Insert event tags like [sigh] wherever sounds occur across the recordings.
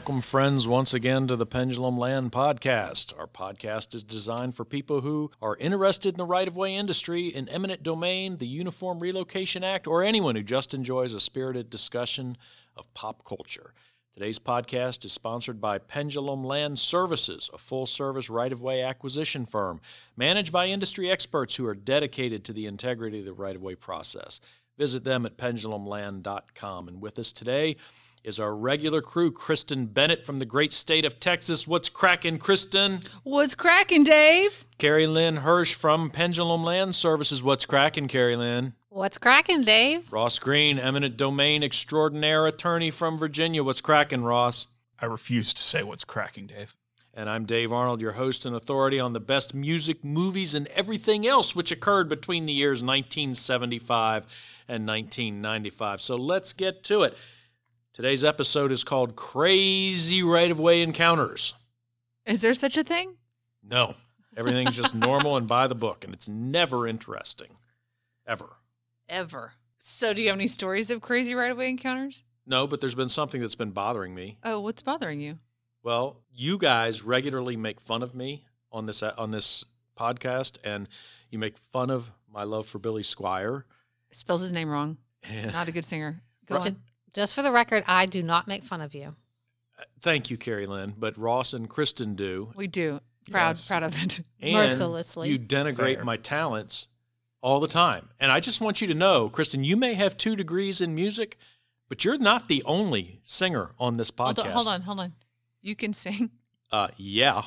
Welcome, friends, once again to the Pendulum Land Podcast. Our podcast is designed for people who are interested in the right of way industry, in eminent domain, the Uniform Relocation Act, or anyone who just enjoys a spirited discussion of pop culture. Today's podcast is sponsored by Pendulum Land Services, a full service right of way acquisition firm managed by industry experts who are dedicated to the integrity of the right of way process. Visit them at pendulumland.com. And with us today, is our regular crew, Kristen Bennett from the great state of Texas. What's cracking, Kristen? What's cracking, Dave? Carrie Lynn Hirsch from Pendulum Land Services. What's cracking, Carrie Lynn? What's cracking, Dave? Ross Green, eminent domain extraordinaire attorney from Virginia. What's cracking, Ross? I refuse to say what's cracking, Dave. And I'm Dave Arnold, your host and authority on the best music, movies, and everything else which occurred between the years 1975 and 1995. So let's get to it. Today's episode is called Crazy Right of Way Encounters. Is there such a thing? No, everything's just [laughs] normal and by the book, and it's never interesting. Ever. Ever. So, do you have any stories of crazy right of way encounters? No, but there's been something that's been bothering me. Oh, what's bothering you? Well, you guys regularly make fun of me on this uh, on this podcast, and you make fun of my love for Billy Squier. Spells his name wrong. Not a good singer. [laughs] Go Right. on. Just for the record, I do not make fun of you. thank you, Carrie Lynn, but Ross and Kristen do. We do. Proud, Yes. proud of it. And Mercilessly. you denigrate Fair. my talents all the time. And I just want you to know, Kristen, you may have two degrees in music, but you're not the only singer on this podcast. Hold on, hold on, hold on. You can sing. Uh, yeah.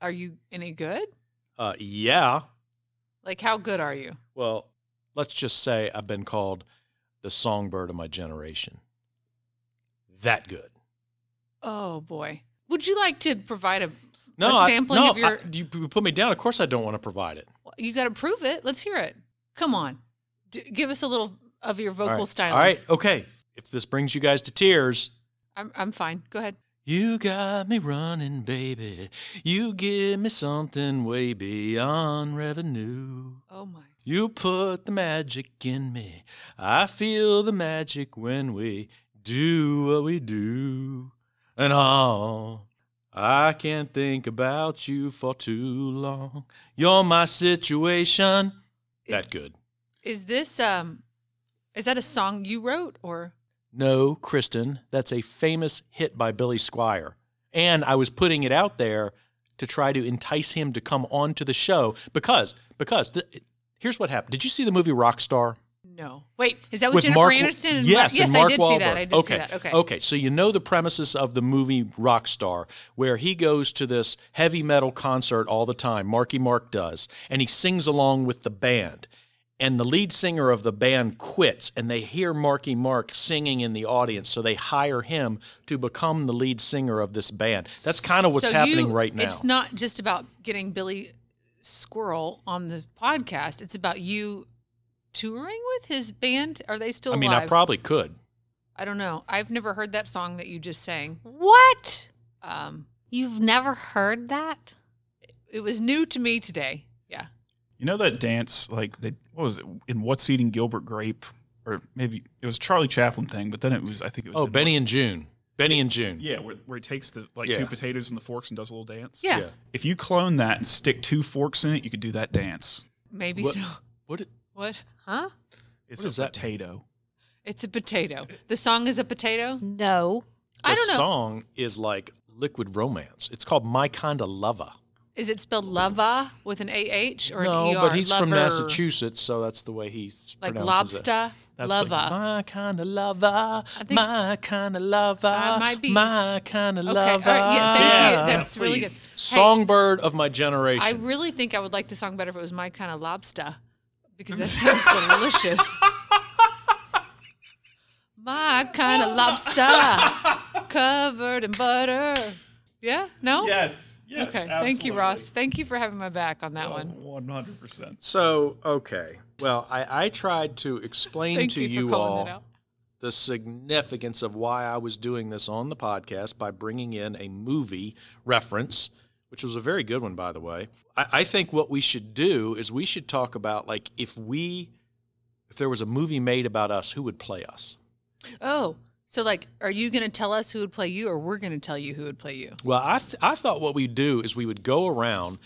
Are you any good? Uh, yeah. Like, how good are you? Well, let's just say I've been called the songbird of my generation. That good. Oh boy. Would you like to provide a? No, A I- sampling no, of your- I- you put me down. Of course, I don't want to provide it. You got to prove it. Let's hear it. Come on. D- give us a little of your vocal right. style. All right, okay. If this brings you guys to tears, I'm, I'm fine. Go ahead. You got me running, baby. You give me something way beyond revenue. Oh my. You put the magic in me. I feel the magic when we do what we do. And all I can't think about you for too long. You're my situation. Is- that good. Is this um is that a song you wrote or No, Kristen, that's a famous hit by Billy Squier. And I was putting it out there to try to entice him to come on to the show because because the, here's what happened. Did you see the movie Rockstar? No? Wait, is that with, Jennifer Mark, Aniston? And yes, Mark, yes, and Mark I did Wahlberg. see that. I did okay. see that. Okay. Okay, so you know the premises of the movie Rockstar, where he goes to this heavy metal concert all the time. Marky Mark does, and he sings along with the band. And the lead singer of the band quits, and they hear Marky Mark singing in the audience, so they hire him to become the lead singer of this band. That's kind of what's So happening you- right now. It's not just about getting Billy Squirrel on the podcast. It's about you touring with his band. Are they still I mean, alive? I probably could. I don't know. I've never heard that song that you just sang. What? Um, You've never heard that? it was new to me today. Yeah. You know that dance, like they what was it in What's Eating Gilbert Grape, or maybe it was Charlie Chaplin thing, but then it was I think it was Oh, in- Benny and Joon. Benny and Joon. yeah, where, where he takes the like Yeah. two potatoes and the forks and does a little dance. Yeah. Yeah. If you clone that and stick two forks in it, you could do that dance. Maybe What- so. What? What? Huh? It's What a does that potato. It's a potato. The song is a potato. No. I don't know. The song is like liquid romance. It's called My Kinda Lover. Is it spelled lava with an AH or no, an ER? but he's from Lover. Massachusetts, so that's the way he Like pronounces it. lobster? That's lava. like My kind of lover, think- my kind of lover, I might be- my kind of okay. lover. All right. Yeah, thank Yeah, you. That's really good. please. Hey, Songbird of my generation. I really think I would like the song better if it was my kind of lobster because that sounds delicious. [laughs] My kind of lobster covered in butter. Yeah? No? Yes. Yes. Okay. Thank you, Ross. Thank you for having my back on that one. Oh, one hundred percent. so, okay. Well, I, I tried to explain Thank to you you, all the significance of why I was doing this on the podcast by bringing in a movie reference, which was a very good one, by the way. I, I think what we should do is we should talk about like if we, if there was a movie made about us, who would play us? Oh, So, like, are you going to tell us who would play you, or we're going to tell you who would play you? Well, I th- I thought what we'd do is we would go around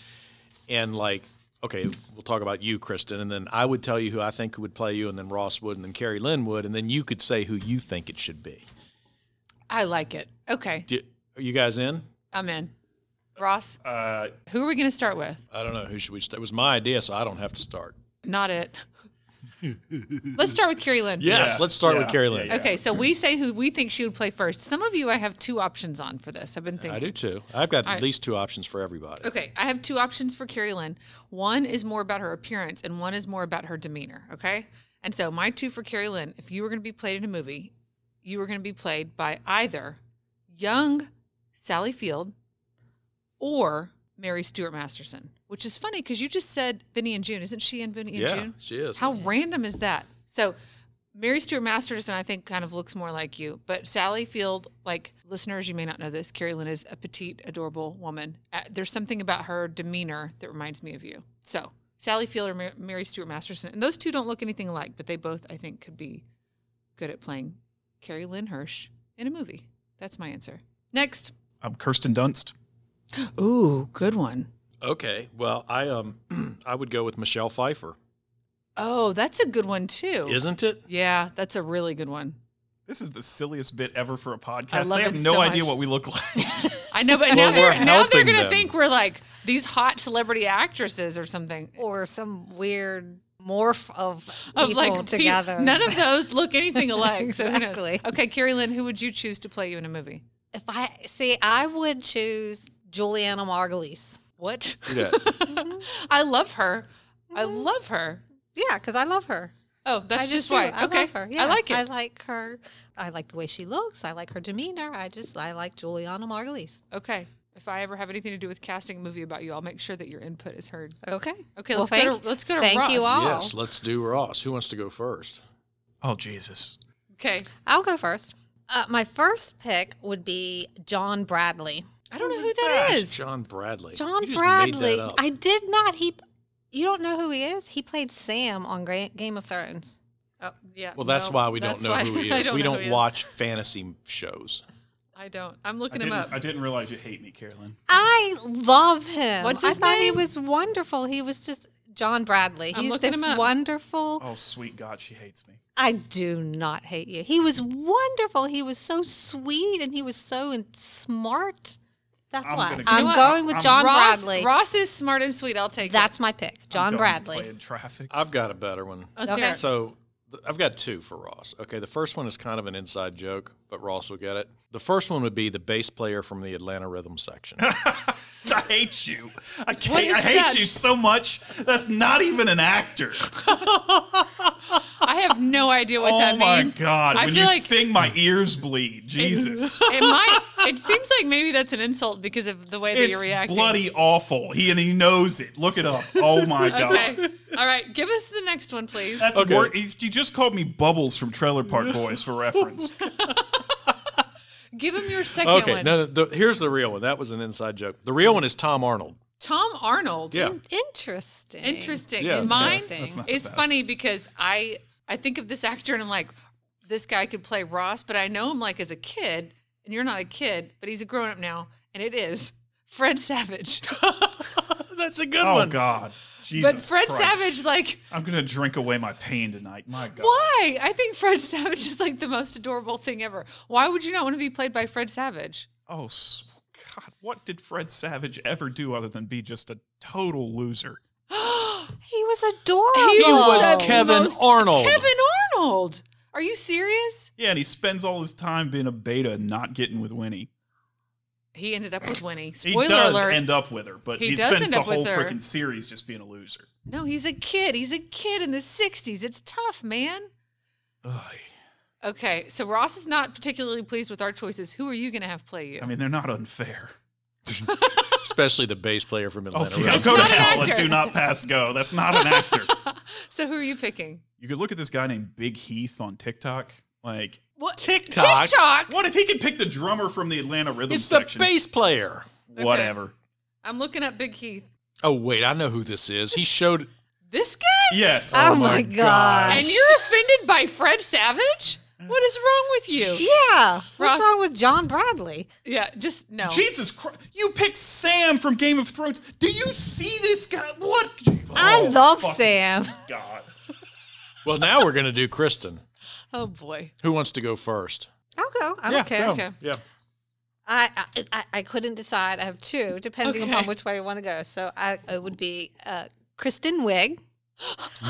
and like, okay, we'll talk about you, Kristen, and then I would tell you who I think would play you, and then Ross would, and then Carrie Lynn would, and then you could say who you think it should be. I like it. Okay, Do, are you guys in? I'm in. Ross, Uh, who are we going to start with? I don't know who should we. Start? It was my idea, so I don't have to start. Not it. [laughs] Let's start with Carrie Lynn. Yes, Yes, let's start with yeah, Carrie yeah, Lynn. yeah. Okay, so we say who we think she would play first. Some of you, I have two options on for this. I've been thinking. I do too. I've got All at right. least two options for everybody. Okay, I have two options for Carrie Lynn. One is more about her appearance, and one is more about her demeanor. Okay, and so my two for Carrie Lynn, if you were going to be played in a movie, you were going to be played by either young Sally Field or Mary Stuart Masterson. Which is funny because you just said Benny and Joon, isn't she in Benny and Yeah, Joon? she is. How random is that? So, Mary Stuart Masterson, I think, kind of looks more like you. But Sally Field, like listeners, you may not know this, Carrie Lynn is a petite, adorable woman. Uh, there's something about her demeanor that reminds me of you. So, Sally Field or Mar- Mary Stuart Masterson. And those two don't look anything alike, but they both, I think, could be good at playing Carrie Lynn Hirsch in a movie. That's my answer. Next. I'm Kirsten Dunst. Ooh, good one. Okay. Well, I um [clears throat] I would go with Michelle Pfeiffer. Oh, that's a good one, too. Isn't it? yeah, that's a really good one. This is the silliest bit ever for a I podcast. love They have it no so idea much. what we look like. [laughs] I know, but Well, now they're we're now they're helping gonna them. think we're like these hot celebrity actresses or something. Or some weird morph of Of people like pe- together. none of those look anything alike. So who knows? [laughs] Exactly. Okay, Carrie Lynn, who would you choose to play you in a movie? If I see, I would choose Julianna Margulies. What? Yeah. [laughs] I love her. I love her. Yeah, because I love her. Oh, that's I just, do. why. I okay, love her. Yeah, I like it. I like her. I like the way she looks. I like her demeanor. I just I like Julianna Margulies. okay. If I ever have anything to do with casting a movie about you, I'll make sure that your input is heard. Okay. Okay, Well, let's go to let's go to Thank you Ross. all. yes. Let's do Ross. Who wants to go first? oh Jesus! Okay. I'll go first. Uh, my first pick would be John Bradley. I don't know who that that? is. John Bradley. John You just made Bradley. that up. I did not. He. You don't know who he is? He played Sam on Gra- Game of Thrones. Oh, yeah. well, that's no, why we don't that's know why who he [laughs] I is. we know don't who he is. watch fantasy shows. I don't. I'm I looking him didn't, up. I didn't realize you hate me, Carrie Lynn. I love him. What's his I his thought he name? was wonderful. He was just John Bradley. I'm He's looking this him up. wonderful. Oh sweet God, she hates me. I do not hate you. He was wonderful. He was so sweet and he was so in- smart. That's I'm why gonna I'm You know what? going with I'm- John Ross, Bradley. Ross is smart and sweet. I'll take That's my pick. John I'm going to Bradley. play in traffic. I've got a better one. it. Let's Okay. it. So th- I've got two for Ross. Okay, the first one is kind of an inside joke, but Ross will get it. The first one would be the bass player from the Atlanta Rhythm section. [laughs] I hate you. I can't. is I hate that? you so much. That's not even an actor. [laughs] I have no idea what oh that means. Oh my. God! I when feel you like sing, my ears bleed. Jesus. [laughs] it might. It seems like maybe that's an insult because of the way that It's you're reacting. bloody awful. He and he knows it. Look it up. Oh my god. Okay. All right. Give us the next one, please. That's Okay. wor- he's- You just called me Bubbles from Trailer Park Boys for reference. [laughs] Give him your second Okay, one. no, no, the, here's the real one. That was an inside joke. The real one is Tom Arnold. Tom Arnold. Yeah. Interesting. Interesting. Yeah, Mine Interesting. That's is funny because I I think of this actor and I'm like, this guy could play Ross, but I know him like as a kid, and you're not a kid, but he's a grown up now, and it is Fred Savage. [laughs] [laughs] That's a good oh one. God. Jesus but Fred Christ. Savage, like, I'm gonna drink away my pain tonight. My God. why? I think Fred Savage is like the most adorable thing ever. Why would you not want to be played by Fred Savage? Oh God. What did Fred Savage ever do other than be just a total loser? [gasps] [gasps] [gasps] He was adorable. He He was the Kevin most- Arnold. Kevin Arnold. Are you serious? Yeah, and he spends all his time being a beta and not getting with Winnie. He ended up with Winnie. He does alert. end up with her, but He he, does spends end the up with whole her. freaking series just being a loser. no, he's a kid. He's a kid in the 60s. It's tough, man. Ugh. Okay, so Ross is not particularly pleased with our choices. Who are you going to have play you? I mean, they're not unfair. [laughs] [laughs] Especially the bass player from Atlanta Okay, Rhythm go to not hell and do not pass go. That's not an actor. [laughs] so who are you picking? you could look at this guy named Big Heath on TikTok. Like, What TikTok? TikTok. what if he could pick the drummer from the Atlanta Rhythm It's the bass player. Whatever. I'm looking at Big Heath. Oh wait, I know who this is. He showed. This guy? Yes. Oh, oh my God. And you're offended by Fred Savage? What is wrong with you? Yeah. What's Ross- wrong with John Bradley? Yeah, just no. Jesus Christ! You picked Sam from Game of Thrones. Do you see this guy? What? I Oh, love fucking Sam. [laughs] God. Well, now we're going to do Kristen. Oh boy. Who wants to go first? I'll go. I yeah, don't care. go. Okay. Yeah. I, I I- I couldn't decide. I have two, depending Okay. upon which way I want to go. So I it would be uh, Kristen Wiig.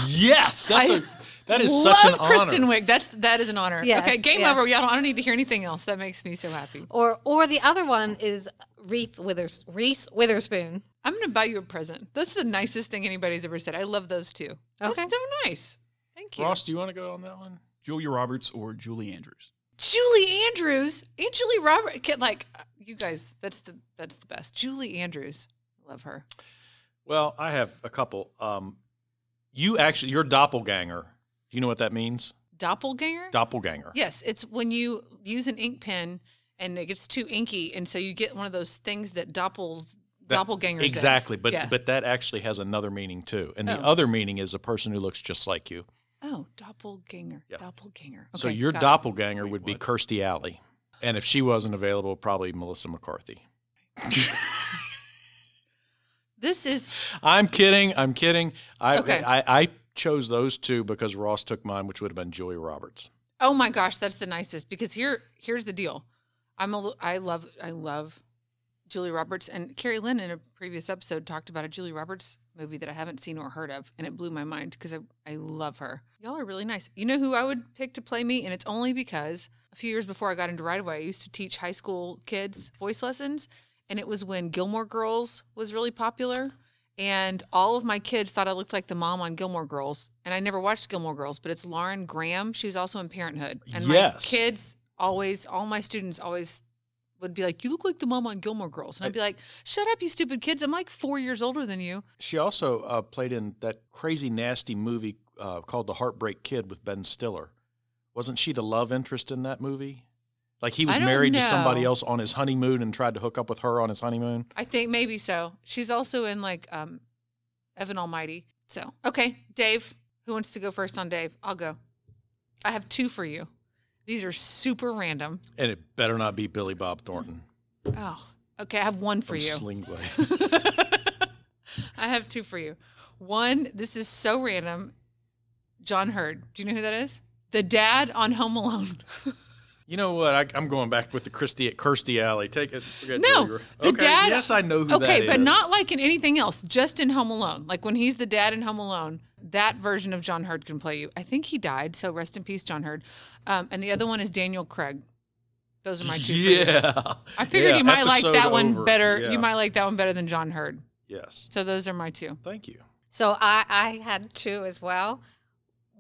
Yes, that's I a that is Love such an honor. Kristen honor. Wiig. That's that is an honor. Yes, okay, game yeah. over. Yeah, I don't, I don't need to hear anything else. That makes me so happy. Or or the other one is Reese Withers Reese Witherspoon. I'm gonna buy you a present. That's the nicest thing anybody's ever said. I love those two. That's so nice. Thank you. Ross, do you want to go on that one? Julia Roberts or Julie Andrews? Julie Andrews and Julie Robert. Kid, like uh, you guys, that's the that's the best. Julie Andrews, love her. Well, I have a couple. Um, you actually, your doppelganger. Do you know what that means? Doppelganger. Doppelganger. yes, it's when you use an ink pen and it gets too inky, and so you get one of those things that doppels That- doppelgangers. in. Exactly, but Yeah. but that actually has another meaning too. And the Oh. other meaning is a person who looks just like you. Oh, doppelganger. Yeah. Doppelganger. so your got it. doppelganger would be what? Kirstie Alley, and if she wasn't available, probably Melissa McCarthy. [laughs] This is I'm kidding. I'm kidding. I, Okay. I I chose those two because Ross took mine, which would have been Julia Roberts. Oh my gosh, that's the nicest because here here's the deal. I'm a I love I love Julie Roberts and Carrie Lynn in a previous episode talked about a Julie Roberts movie that I haven't seen or heard of and it blew my mind because I, I love her. Y'all are really nice. You know who I would pick to play me and it's only because a few years before I got into right away I used to teach high school kids voice lessons and it was when Gilmore Girls was really popular and all of my kids thought I looked like the mom on Gilmore Girls, and I never watched Gilmore Girls, but it's Lauren Graham. She was also in Parenthood, and my Yes. kids always, all my students always would be like, "You look like the mom on Gilmore Girls," and I'd be like, "Shut up, you stupid kids! I'm like four years older than you." She also uh, played in that crazy, nasty movie uh, called The Heartbreak Kid with Ben Stiller. Wasn't she the love interest in that movie? Like he was married to somebody else on his honeymoon and tried to hook up with her on his honeymoon. I think maybe so. She's also in like um, Evan Almighty. So okay, Dave, who wants to go first on Dave? I'll go. I have two for you. These are super random. And it better not be Billy Bob Thornton Oh, okay. I have one for from you. Sling Blade. [laughs] I have two for you. One, this is so random. John Heard. Do you know who that is? The dad on Home Alone. [laughs] You know what? I, I'm going back with the Christie at Kirstie Alley. Take it. No, Julia. the dad- Yes, I know who that okay, but is. not like in anything else, just in Home Alone. Like when he's the dad in Home Alone, that version of John Heard can play you. I think he died, so rest in peace, John Heard. Um, and the other one is Daniel Craig. Those are my two. for you. Yeah. I figured Yeah, you might like episode that one better. Yeah. You might like that one better than John Heard. Yes. So those are my two. Thank you. So I I had two as well.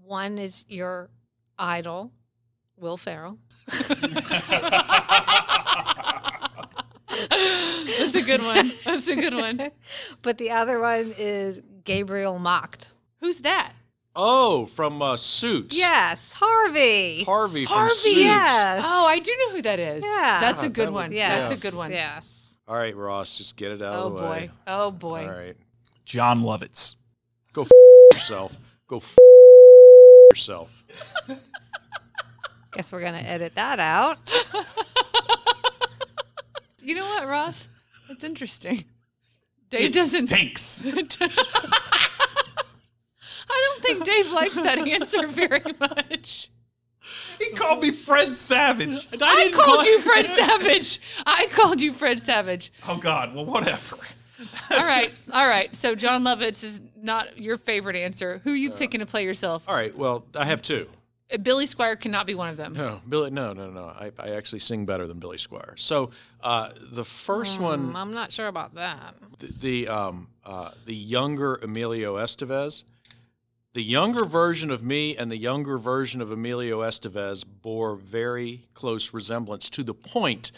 One is your idol, Will Ferrell. [laughs] That's a good one. That's a good one. [laughs] But the other one is Gabriel Macht. Who's that? Oh, from uh, Suits. Yes, Harvey. Harvey from Harvey, Suits. yes. Oh, I do know who that is. Yeah. That's a good that one. would- yes. That's a good one. Yes. All right, Ross, just get it out Oh of the way. boy. Oh boy. All right. Jon Lovitz. Go f- yourself. Go f- yourself. [laughs] Guess we're gonna edit that out. [laughs] You know what, Ross? That's interesting. Dave It doesn't. stinks. [laughs] I don't think Dave likes that answer very much. He called me Fred Savage. I, called you Fred Savage. [laughs] I called you Fred Savage. Oh God. Well, whatever. All right, all right. So Jon Lovitz is not your favorite answer. Who are you picking to play yourself? All right. Well, I have two. Uh, Billy Squier cannot be one of them. No, Billy. No, no, no. I, I actually sing better than Billy Squier. So uh, the first one, Mm, I'm not sure about that. the the, um, uh, the younger Emilio Estevez, the younger version of me and the younger version of Emilio Estevez bore very close resemblance to the point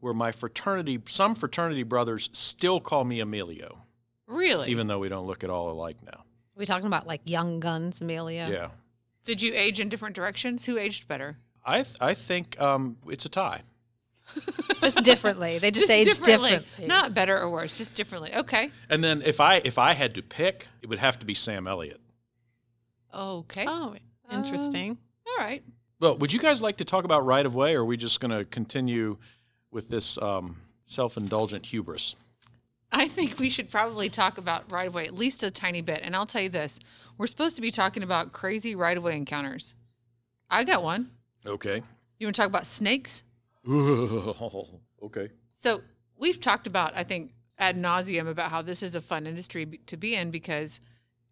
where my fraternity, some fraternity brothers, still call me Emilio, Really? even though we don't look at all alike now. we talking about like Young Guns, Emilio? Yeah, Did you age in different directions? Who aged better? I th- I think um, it's a tie. [laughs] Just differently. They just, age differently. Not better or worse, just differently. Okay. And then if I if I had to pick, it would have to be Sam Elliott. Okay. Oh, interesting. All right. Well, would you guys like to talk about right of way, or are we just going to continue with this um, self indulgent hubris? I think we should probably talk about right of way at least a tiny bit. And I'll tell you this we're supposed to be talking about crazy right of way encounters. I got one. Okay. You want to talk about snakes? [laughs] okay. So we've talked about, I think, ad nauseum about how this is a fun industry to be in because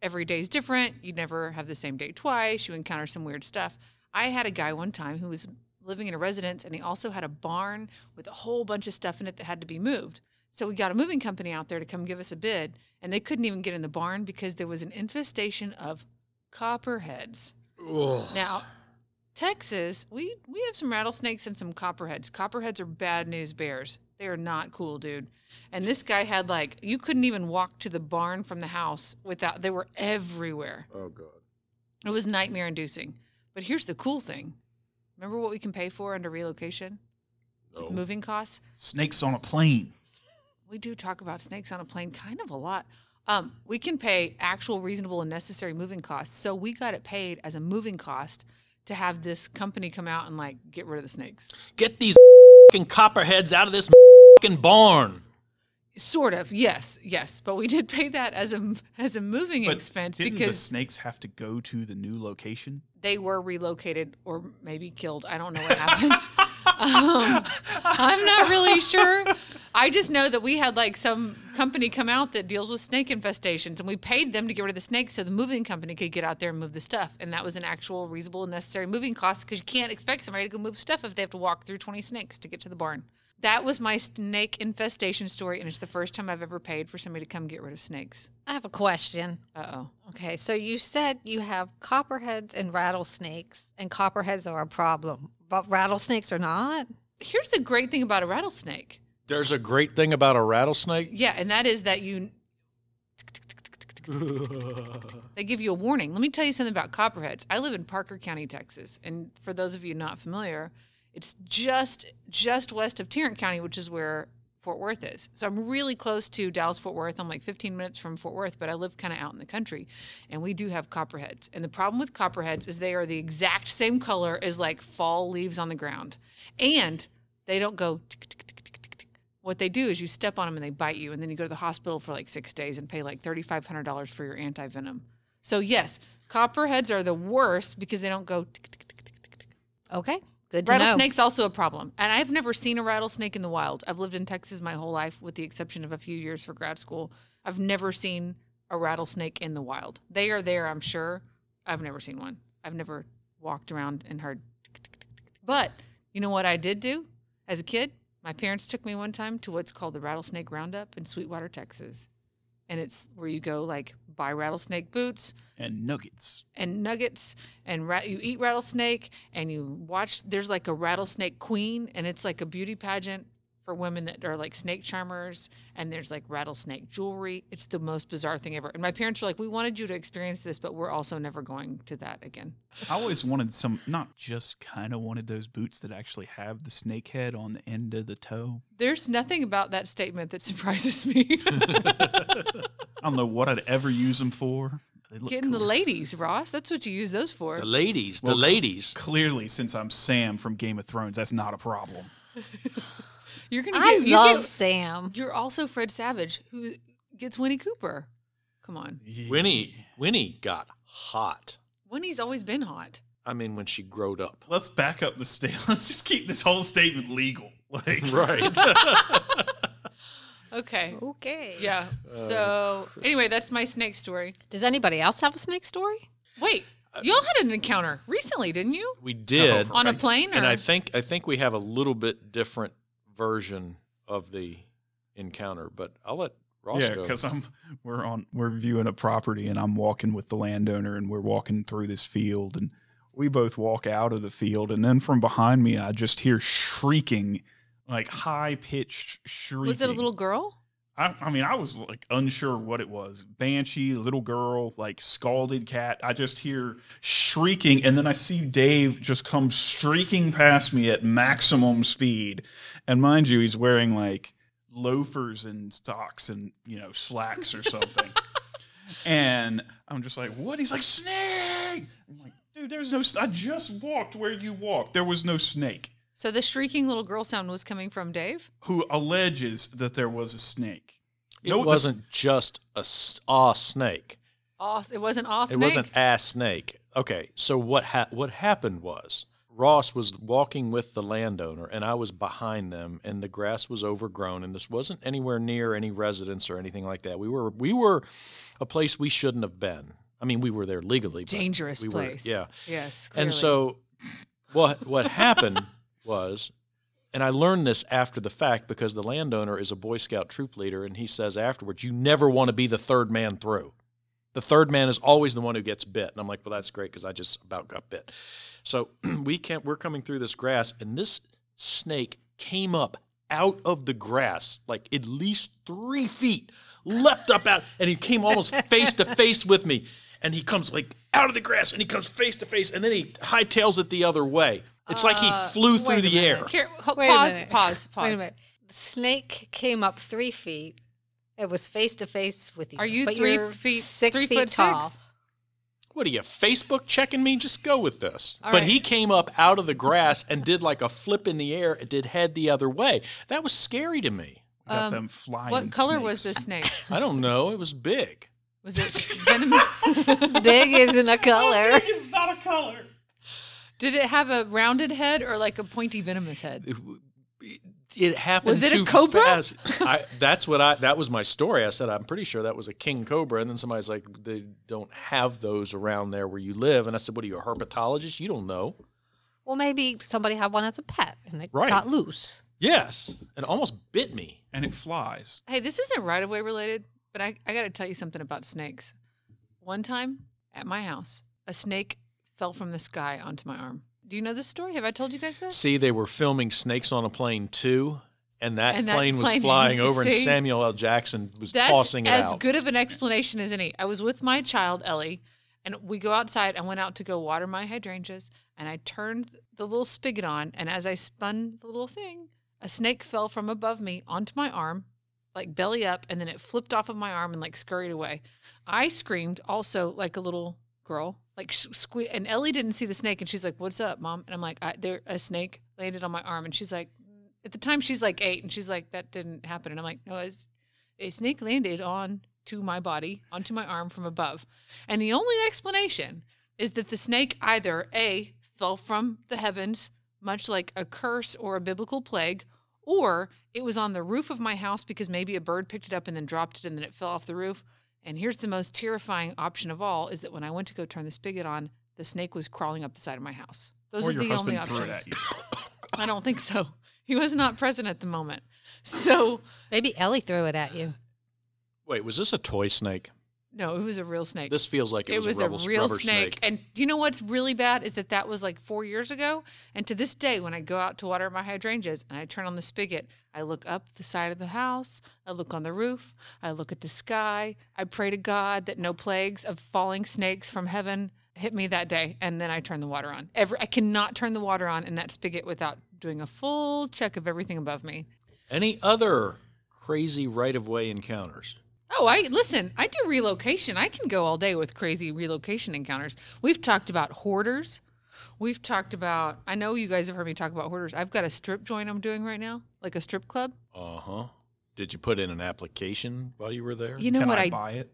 every day is different. You never have the same day twice. You encounter some weird stuff. I had a guy one time who was living in a residence and he also had a barn with a whole bunch of stuff in it that had to be moved. So we got a moving company out there to come give us a bid, and they couldn't even get in the barn because there was an infestation of copperheads. Now, Texas, we we have some rattlesnakes and some copperheads. Copperheads are bad news bears. They are not cool, dude. And this guy had like you couldn't even walk to the barn from the house without they were everywhere. Oh God. It was nightmare inducing. But here's the cool thing. Remember what we can pay for under relocation? No. Moving costs? Snakes on a plane. We do talk about snakes on a plane kind of a lot. Um, we can pay actual reasonable and necessary moving costs. So we got it paid as a moving cost to have this company come out and like get rid of the snakes. Get these fing copperheads out of this fing barn. Sort of, yes, yes, but we did pay that as a as a moving But expense didn't the snakes have to go to the new location? they were relocated or maybe killed. I don't know what happens. [laughs] um, I'm not really sure. I just know that we had like some company come out that deals with snake infestations, and we paid them to get rid of the snakes so the moving company could get out there and move the stuff. And that was an actual reasonable and necessary moving cost because you can't expect somebody to go move stuff if they have to walk through 20 snakes to get to the barn. That was my snake infestation story, and it's the first time I've ever paid for somebody to come get rid of snakes. I have a question. Uh oh. Okay, so you said you have copperheads and rattlesnakes, and copperheads are a problem, but rattlesnakes are not. Here's the great thing about a rattlesnake. There's a great thing about a rattlesnake. Yeah, and that is that you [laughs] they give you a warning. Let me tell you something about copperheads. I live in Parker County, Texas, and for those of you not familiar, it's just just west of Tarrant County, which is where Fort Worth is. So I'm really close to Dallas Fort Worth. I'm like 15 minutes from Fort Worth, but I live kind of out in the country, and we do have copperheads. And the problem with copperheads is they are the exact same color as like fall leaves on the ground, and they don't go. tick, tick, tick. What they do is you step on them and they bite you, and then you go to the hospital for like six days and pay like $3,500 for your anti venom. So yes, copperheads are the worst because they don't go. tick, tick, tick, tick, tick, tick. Okay, good to know. Rattlesnake's also a problem, and I've never seen a rattlesnake in the wild. I've lived in Texas my whole life, with the exception of a few years for grad school. I've never seen a rattlesnake in the wild. They are there, I'm sure. I've never seen one. I've never walked around and heard. But you know what I did do as a kid? My parents took me one time to what's called the Rattlesnake Roundup in Sweetwater, Texas, and it's where you go like buy rattlesnake boots, And nuggets. and nuggets and rat, you eat rattlesnake and you watch there's like a rattlesnake queen and it's like a beauty pageant for women that are like snake charmers and there's like rattlesnake jewelry it's the most bizarre thing ever and my parents were like we wanted you to experience this but we're also never going to that again I always wanted some, not just kind of wanted those boots that actually have the snake head on the end of the toe. there's nothing about that statement that [laughs] surprises me I don't know what I'd ever use them for. They look getting the ladies ross that's what you use those for The ladies, the Well, ladies. Clearly, since I'm Sam from Game of Thrones, that's not a problem. [laughs] you're gonna I you love get- Sam. you're also fred savage who gets winnie cooper come on Winnie, Winnie got hot. winnie's always been hot I mean, when she growed up. Let's back up the state. [laughs] Let's just keep this whole statement legal. [laughs] Like, Right. [laughs] okay Okay. Yeah. Oh, so anyway, that's my snake story. Does anybody else have a snake story? Wait, y'all had an encounter recently, didn't you? we did. On a plane, or and I think I think we have a little bit different version of the encounter, but I'll let Ross yeah, go. because I'm we're on we're viewing a property and I'm walking with the landowner and we're walking through this field and we both walk out of the field and then from behind me I just hear shrieking, like high pitched shrieking. was it a little girl? I, I mean, I was like unsure what it was. Banshee, little girl, like scalded cat. I just hear shrieking, and then I see Dave just come streaking past me at maximum speed. And mind you, he's wearing like loafers and socks and you know slacks or something. [laughs] and I'm just like, "What?" He's like, "Snake!" I'm like, Dude, there's no, I just walked where you walked. There was no snake. So the shrieking little girl sound was coming from Dave. Who alleges that there was a snake? It No, the s- wasn't just a, s- a snake. Aw, it wasn't all snake. It wasn't a snake. Okay, so what ha- what happened was Ross was walking with the landowner, and I was behind them, and the grass was overgrown, and this wasn't anywhere near any residence or anything like that. We were we were a place we shouldn't have been. I mean, we were there legally. but dangerous we were- place. yeah, Yes. and so what what happened was and I learned this after the fact because the landowner is a Boy Scout troop leader and he says afterwards, you never want to be the third man through. The third man is always the one who gets bit. And I'm like, well, that's great because I just about got bit. So [clears throat] we can't, we're coming through this grass and this snake came up out of the grass, like at least three feet, leapt up out, and he came almost face to face with me. And he comes like out of the grass and he comes face to face and then he hightails it the other way. It's like he flew through the air. Here, ho- Wait a pause, minute. pause, pause. Wait a minute. The snake came up three feet. It was face to face with you. Are you but 3 you're feet- six three feet foot tall? six? What are you, Facebook checking me? Just go with this. All but right. he came up out of the grass and did like a flip in the air. It did head the other way. That was scary to me. Got Um, them flying. What color was snakes. this snake? [laughs] I don't know. It was big. Was it venomous? [laughs] Big isn't a [laughs] color. It's not a color. Did it have a rounded head or like a pointy venomous head? It, it happened. Was it a cobra? I, that's what I. That was my story. I said I'm pretty sure that was a king cobra, and then somebody's like, they don't have those around there where you live, and I said, what are you a herpetologist? You don't know. Well, maybe somebody had one as a pet and it Right. got loose. Yes, and almost bit me. And it flies. Hey, this isn't right of way related, but I, I got to tell you something about snakes. One time at my house, a snake fell from the sky onto my arm. Do you know this story? Have I told you guys this? See, they were filming Snakes on a Plane too, and that And that plane was flying [laughs] over, and? Samuel L. Jackson was That's tossing it as out. good of an explanation as any. I was with my child Ellie, and we go outside. I went out to go water my hydrangeas, and I turned the little spigot on. And as I spun the little thing, a snake fell from above me onto my arm, like belly up, and then it flipped off of my arm and like scurried away. I screamed also like a little girl, like sque- and Ellie didn't see the snake, and she's like, "What's up, mom?" And I'm like, I, "There, a snake landed on my arm," and she's like, at the time she's like eight, and she's like, "That didn't happen," and I'm like, "No, it's a snake landed on to my body, onto my arm from above. And the only explanation is that the snake either A, fell from the heavens, much like a curse or a biblical plague, or it was on the roof of my house because maybe a bird picked it up and then dropped it and then it fell off the roof. And here's the most terrifying option of all is that when I went to go turn the spigot on, the snake was crawling up the side of my house. Those or are your the only husband threw it options. at you. I don't think so. He was not present at the moment. So, Maybe Ellie threw it at you. Wait, was this a toy snake? No, it was a real snake. This feels like it, it was, a, a, rubber, real rubber snake. And do you know what's really bad is that that was like four years ago. And to this day, when I go out to water my hydrangeas and I turn on the spigot, I look up the side of the house, I look on the roof, I look at the sky, I pray to God that no plagues of falling snakes from heaven hit me that day, and then I turn the water on. Every I cannot turn the water on in that spigot without doing a full check of everything above me. Any other crazy right of way encounters? Oh, I listen. I do relocation. I can go all day with crazy relocation encounters. We've talked about hoarders. We've talked about. I know you guys have heard me talk about hoarders. I've got a strip joint I'm doing right now, like a strip club. Uh huh. Did you put in an application while you were there? You know Can what I, I? buy it?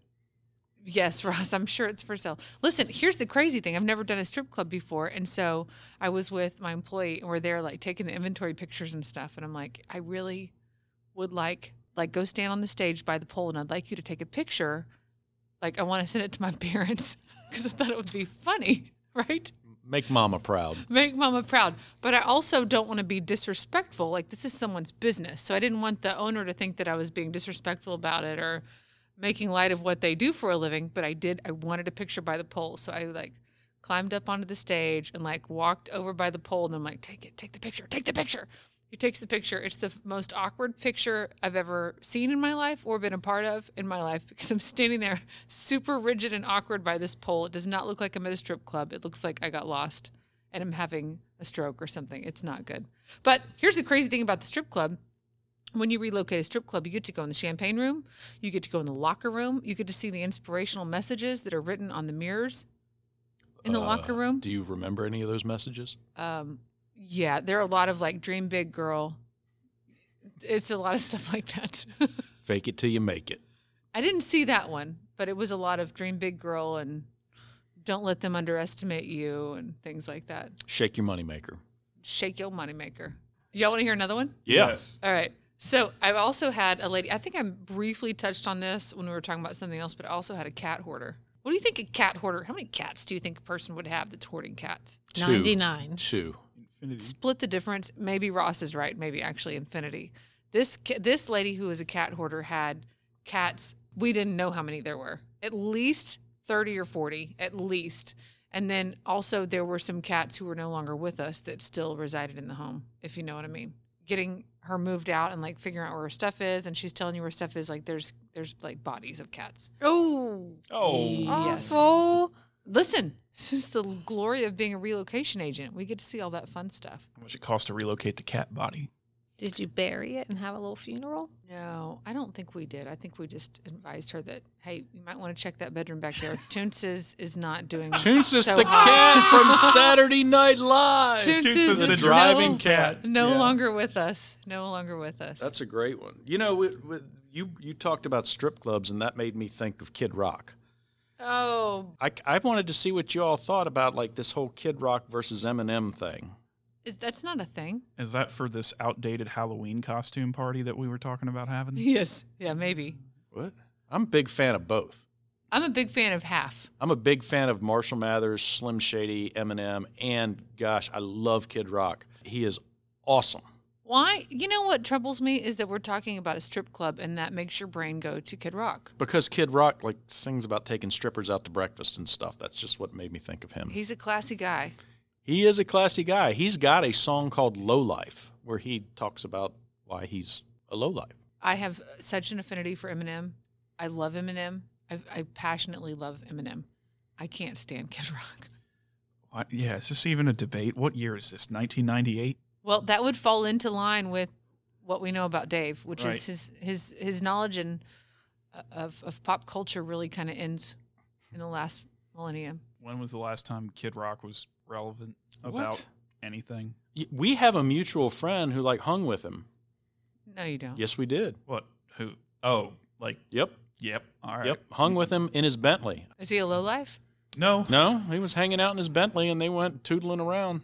Yes, [laughs] Ross. I'm sure it's for sale. Listen, here's the crazy thing. I've never done a strip club before, and so I was with my employee, and we're there like taking the inventory pictures and stuff. And I'm like, I really would like like go stand on the stage by the pole, and I'd like you to take a picture. Like I want to send it to my [laughs] parents because I thought it would be funny, [laughs] right? Make mama proud. Make mama proud. But I also don't want to be disrespectful. Like this is someone's business. So I didn't want the owner to think that I was being disrespectful about it or making light of what they do for a living. But I did I wanted a picture by the pole. So I like climbed up onto the stage and like walked over by the pole and I'm like, take it, take the picture, take the picture. He takes the picture. It's the most awkward picture I've ever seen in my life or been a part of in my life [laughs] because I'm standing there super rigid and awkward by this pole. It does not look like I'm at a strip club. It looks like I got lost and I'm having a stroke or something. It's not good. But here's the crazy thing about the strip club. When you relocate a strip club, you get to go in the champagne room, you get to go in the locker room, you get to see the inspirational messages that are written on the mirrors. in the locker Uh, room. Do you remember any of those messages? Um, yeah, there are a lot of like dream big girl. It's a lot of stuff like that. [laughs] Fake it till you make it. I didn't see that one, but it was a lot of dream big girl and don't let them underestimate you and things like that. Shake your moneymaker. Shake your moneymaker. Y'all want to hear another one? Yes. All right. So I've also had a lady. I think I briefly touched on this when we were talking about something else, but I also had a cat hoarder. What do you think a cat hoarder? How many cats do you think a person would have that's hoarding cats? Two. 99. Two. Infinity. Split the difference. Maybe Ross is right. Maybe actually infinity. This this lady who was a cat hoarder had cats. We didn't know how many there were. At least thirty or forty, at least. And then also there were some cats who were no longer with us that still resided in the home. If you know what I mean. Getting her moved out and like figuring out where her stuff is, and she's telling you where stuff is. Like there's there's like bodies of cats. Oh, Oh, Yes. awful. Listen, this is the glory of being a relocation agent. We get to see all that fun stuff. how much it cost to relocate the cat body? Did you bury it and have a little funeral? No, I don't think we did. I think we just advised her that, hey, you might want to check that bedroom back there. [laughs] Toons is, is not doing Toons is so the hot. cat [laughs] from Saturday Night Live. Toons Toons is is the no- driving cat. No Yeah. longer with us. No longer with us. That's a great one. You know, we, we, you you talked about strip clubs, and that made me think of Kid Rock. Oh, I, I wanted to see what you all thought about like this whole Kid Rock versus Eminem thing. is, that's not a thing. Is that for this outdated Halloween costume party that we were talking about having? [laughs] Yes. Yeah, maybe. What? I'm a big fan of both. I'm a big fan of half. I'm a big fan of Marshall Mathers, Slim Shady, Eminem, and gosh, I love Kid Rock. He is awesome. Why? You know what troubles me is that we're talking about a strip club, and that makes your brain go to Kid Rock. Because Kid Rock like sings about taking strippers out to breakfast and stuff. That's just what made me think of him. He's a classy guy. He is a classy guy. He's got a song called Low Life where he talks about why he's a low life. I have such an affinity for Eminem. I love Eminem. I, I passionately love Eminem. I can't stand Kid Rock. What? Yeah, is this even a debate? What year is this? 1998? Well, that would fall into line with what we know about Dave, which Right. is his his his knowledge and uh, of of pop culture really kind of ends in the last millennium. When was the last time Kid Rock was relevant about What? anything? We have a mutual friend who like hung with him. No, you don't. Yes, we did. What? Who? Oh, like, Yep. yep. All right. Yep. Hung with him in his Bentley. Is he a low life? No. No, he was hanging out in his Bentley and they went tootling around.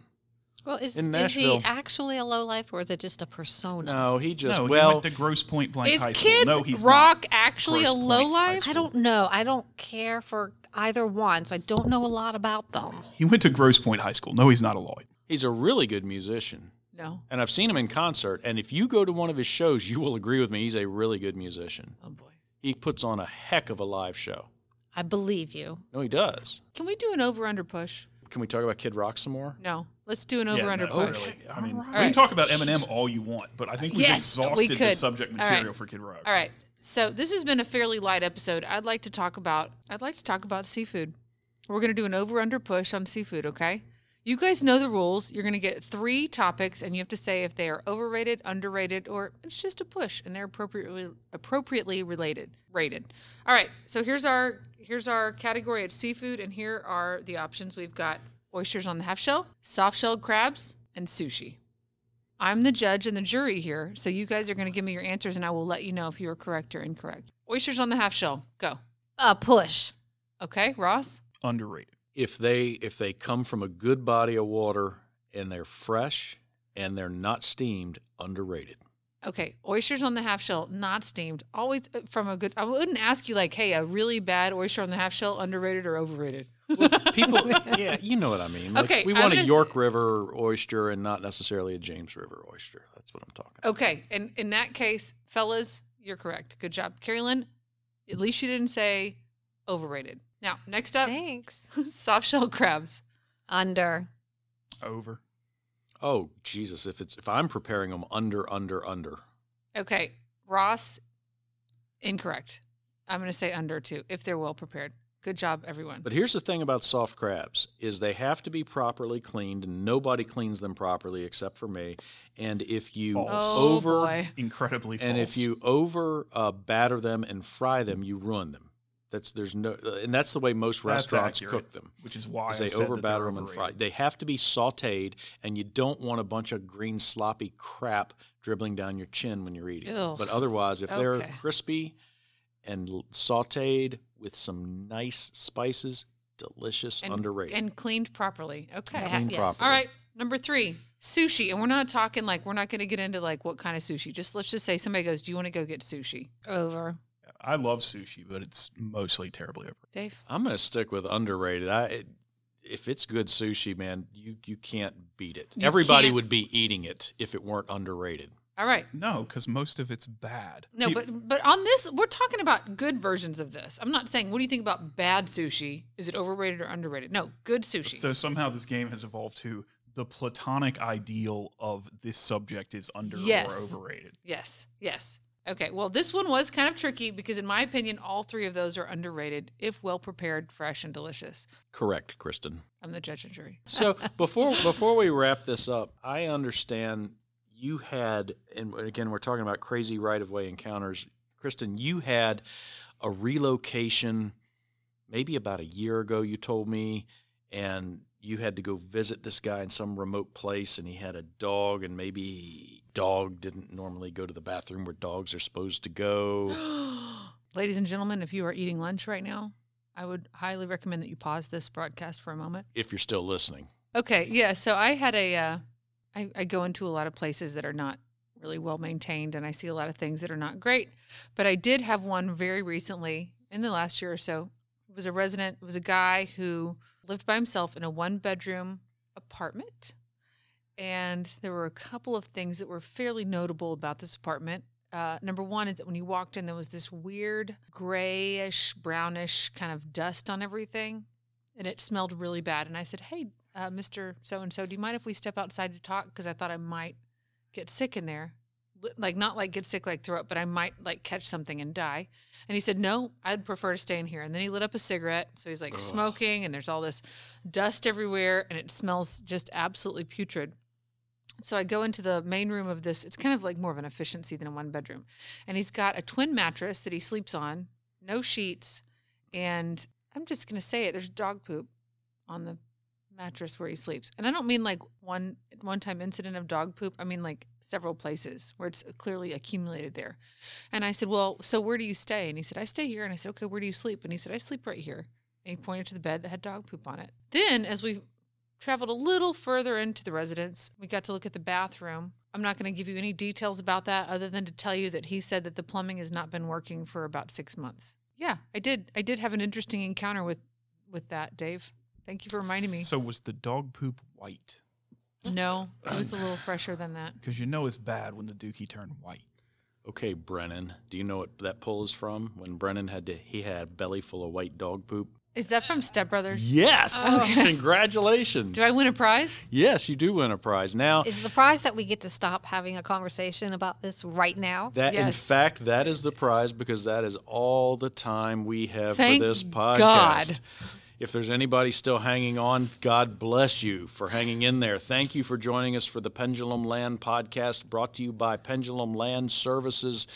Well, is, In is he actually a low life or is it just a persona? No, he just no, he well went to Grosse Pointe Blank Is High School. Kid no, he's Rock not. actually a Grosse Pointe low life? I don't know. I don't care for either one, so I don't know a lot about them. He went to Grosse Pointe High School. No, he's not a Lloyd. he's a really good musician. No. And I've seen him in concert. And if you go to one of his shows, you will agree with me. He's a really good musician. Oh boy. He puts on a heck of a live show. I believe you. No, he does. Can we do an over under push? Can we talk about Kid Rock some more? No. Let's do an over Yeah, under no, push. really. I mean, we can talk about Eminem all you want, but I think we've Yes, we exhausted the subject All right. material for Kid Rock. All right. So this has been a fairly light episode. I'd like to talk about I'd like to talk about seafood. We're going to do an over under push on seafood, okay? You guys know the rules. You're going to get 3 topics and you have to say if they are overrated, underrated or it's just a push and they're appropriately appropriately related, rated. All right. So here's our here's our category at seafood and here are the options. We've got oysters on the half shell, soft shelled crabs, and sushi. I'm the judge and the jury here, so you guys are going to give me your answers, and I will let you know if you are correct or incorrect. Oysters on the half shell, go. A push. Okay, Ross. Underrated. If they if they come from a good body of water and they're fresh and they're not steamed, underrated. Okay, oysters on the half shell, not steamed. Always uh, from a good. I wouldn't ask you like, hey, a really bad oyster on the half shell, underrated or overrated. [laughs] People, [laughs] yeah, you know what I mean. Like, Okay, we I'm want a gonna York River oyster and not necessarily a James River oyster. That's what I'm talking. Okay, and in that case, fellas, you're correct. Good job, Carrie Lynn. At least you didn't say overrated. Now, next up, Thanks. [laughs] soft shell crabs. Under. Over. Oh Jesus! If it's if I'm preparing them under under under. Okay, Ross, incorrect. I'm going to say under too, if they're well prepared. Good job, everyone. But here's the thing about soft crabs is they have to be properly cleaned and nobody cleans them properly except for me. And if you False. oh over boy. Incredibly false. and if you over uh, batter them and fry them, you ruin them. That's there's no, and that's the way most restaurants accurate, cook them. which is why is they over batter them and fry. They have to be sautéed, and you don't want a bunch of green sloppy crap dribbling down your chin when you're eating. Ugh. But otherwise, if they're crispy and sautéed with some nice spices, delicious, and, underrated. and cleaned properly. Okay. Yeah, Cleaned yes. properly. All right, number three, sushi. And we're not talking like we're not going to get into like what kind of sushi. Just let's just say somebody goes, "Do you want to go get sushi?" Over. I love sushi, but it's mostly terribly overrated. Dave. I'm gonna stick with underrated. I it, if it's good sushi, man, you you can't beat it. You Everybody can't- would be eating it if it weren't underrated. All right. No, because most of it's bad. No, Pe- but but on this, we're talking about good versions of this. I'm not saying what do you think about bad sushi? Is it overrated or underrated? No, good sushi. So somehow this game has evolved to the platonic ideal of this subject is under Yes. or overrated. yes, yes. Okay. Well, this one was kind of tricky because, in my opinion, all three of those are underrated if well prepared, fresh, and delicious. Correct, Kristen. I'm the judge and jury. So [laughs] before before we wrap this up, I understand you had, and again, we're talking about crazy right of way encounters. Kristen, you had a relocation, maybe about a year ago. You told me, and you had to go visit this guy in some remote place, and he had a dog, and maybe dog didn't normally go to the bathroom where dogs are supposed to go. [gasps] Ladies and gentlemen, if you are eating lunch right now, I would highly recommend that you pause this broadcast for a moment. if you're still listening, Okay, yeah. So I had a, uh, I, I go into a lot of places that are not really well maintained, and I see a lot of things that are not great. But I did have one very recently in the last year or so. It was a resident. It was a guy who lived by himself in a one-bedroom apartment, and there were a couple of things that were fairly notable about this apartment. Uh, number one is that when you walked in, there was this weird grayish, brownish kind of dust on everything, and it smelled really bad. And I said, "Hey, uh, Mr. So and so, do you mind if we step outside to talk? Because I thought I might get sick in there, like not like get sick, like throw up, but I might like catch something and die." And he said, "No, I'd prefer to stay in here." And then he lit up a cigarette, so he's like Ugh. smoking, and there's all this dust everywhere, and it smells just absolutely putrid. So I go into the main room of this. It's kind of like more of an efficiency than a one bedroom. And he's got a twin mattress that he sleeps on, no sheets. And I'm just going to say it there's dog poop on the mattress where he sleeps. And I don't mean like one one time incident of dog poop. I mean like several places where it's clearly accumulated there. And I said, "Well, so where do you stay?" And he said, "I stay here." And I said, "Okay, where do you sleep?" And he said, "I sleep right here." And he pointed to the bed that had dog poop on it. Then as we traveled a little further into the residence. We got to look at the bathroom. I'm not going to give you any details about that other than to tell you that he said that the plumbing has not been working for about 6 months. Yeah, I did I did have an interesting encounter with with that, Dave. Thank you for reminding me. So was the dog poop white? No, it was a little fresher than that. Because you know it's bad when the dookie turned white. okay, Brennan, do you know what that pull is from? When Brennan had to, he had a belly full of white dog poop. Is that from Step Brothers? Yes, Oh. congratulations. Do I win a prize? Yes, you do win a prize. Now, Is the prize that we get to stop having a conversation about this right now? that in fact, that is the prize because that is all the time we have Thank for this podcast. God. If there's anybody still hanging on, God bless you for hanging in there. Thank you for joining us for the Pendulum Land podcast brought to you by Pendulum Land Services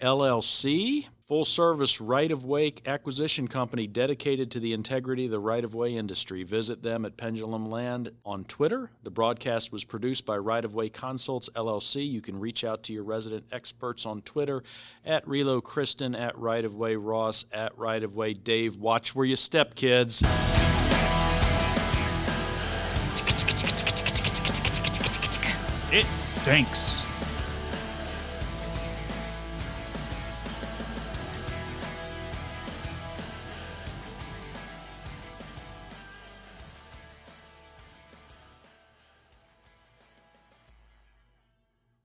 LLC. Full service right of way acquisition company dedicated to the integrity of the right of way industry. Visit them at Pendulum Land on Twitter. The broadcast was produced by Right of Way Consults LLC. You can reach out to your resident experts on Twitter at Relo Kristen, at Right of Way Ross, at Right of Way Dave. Watch where you step, kids. It stinks.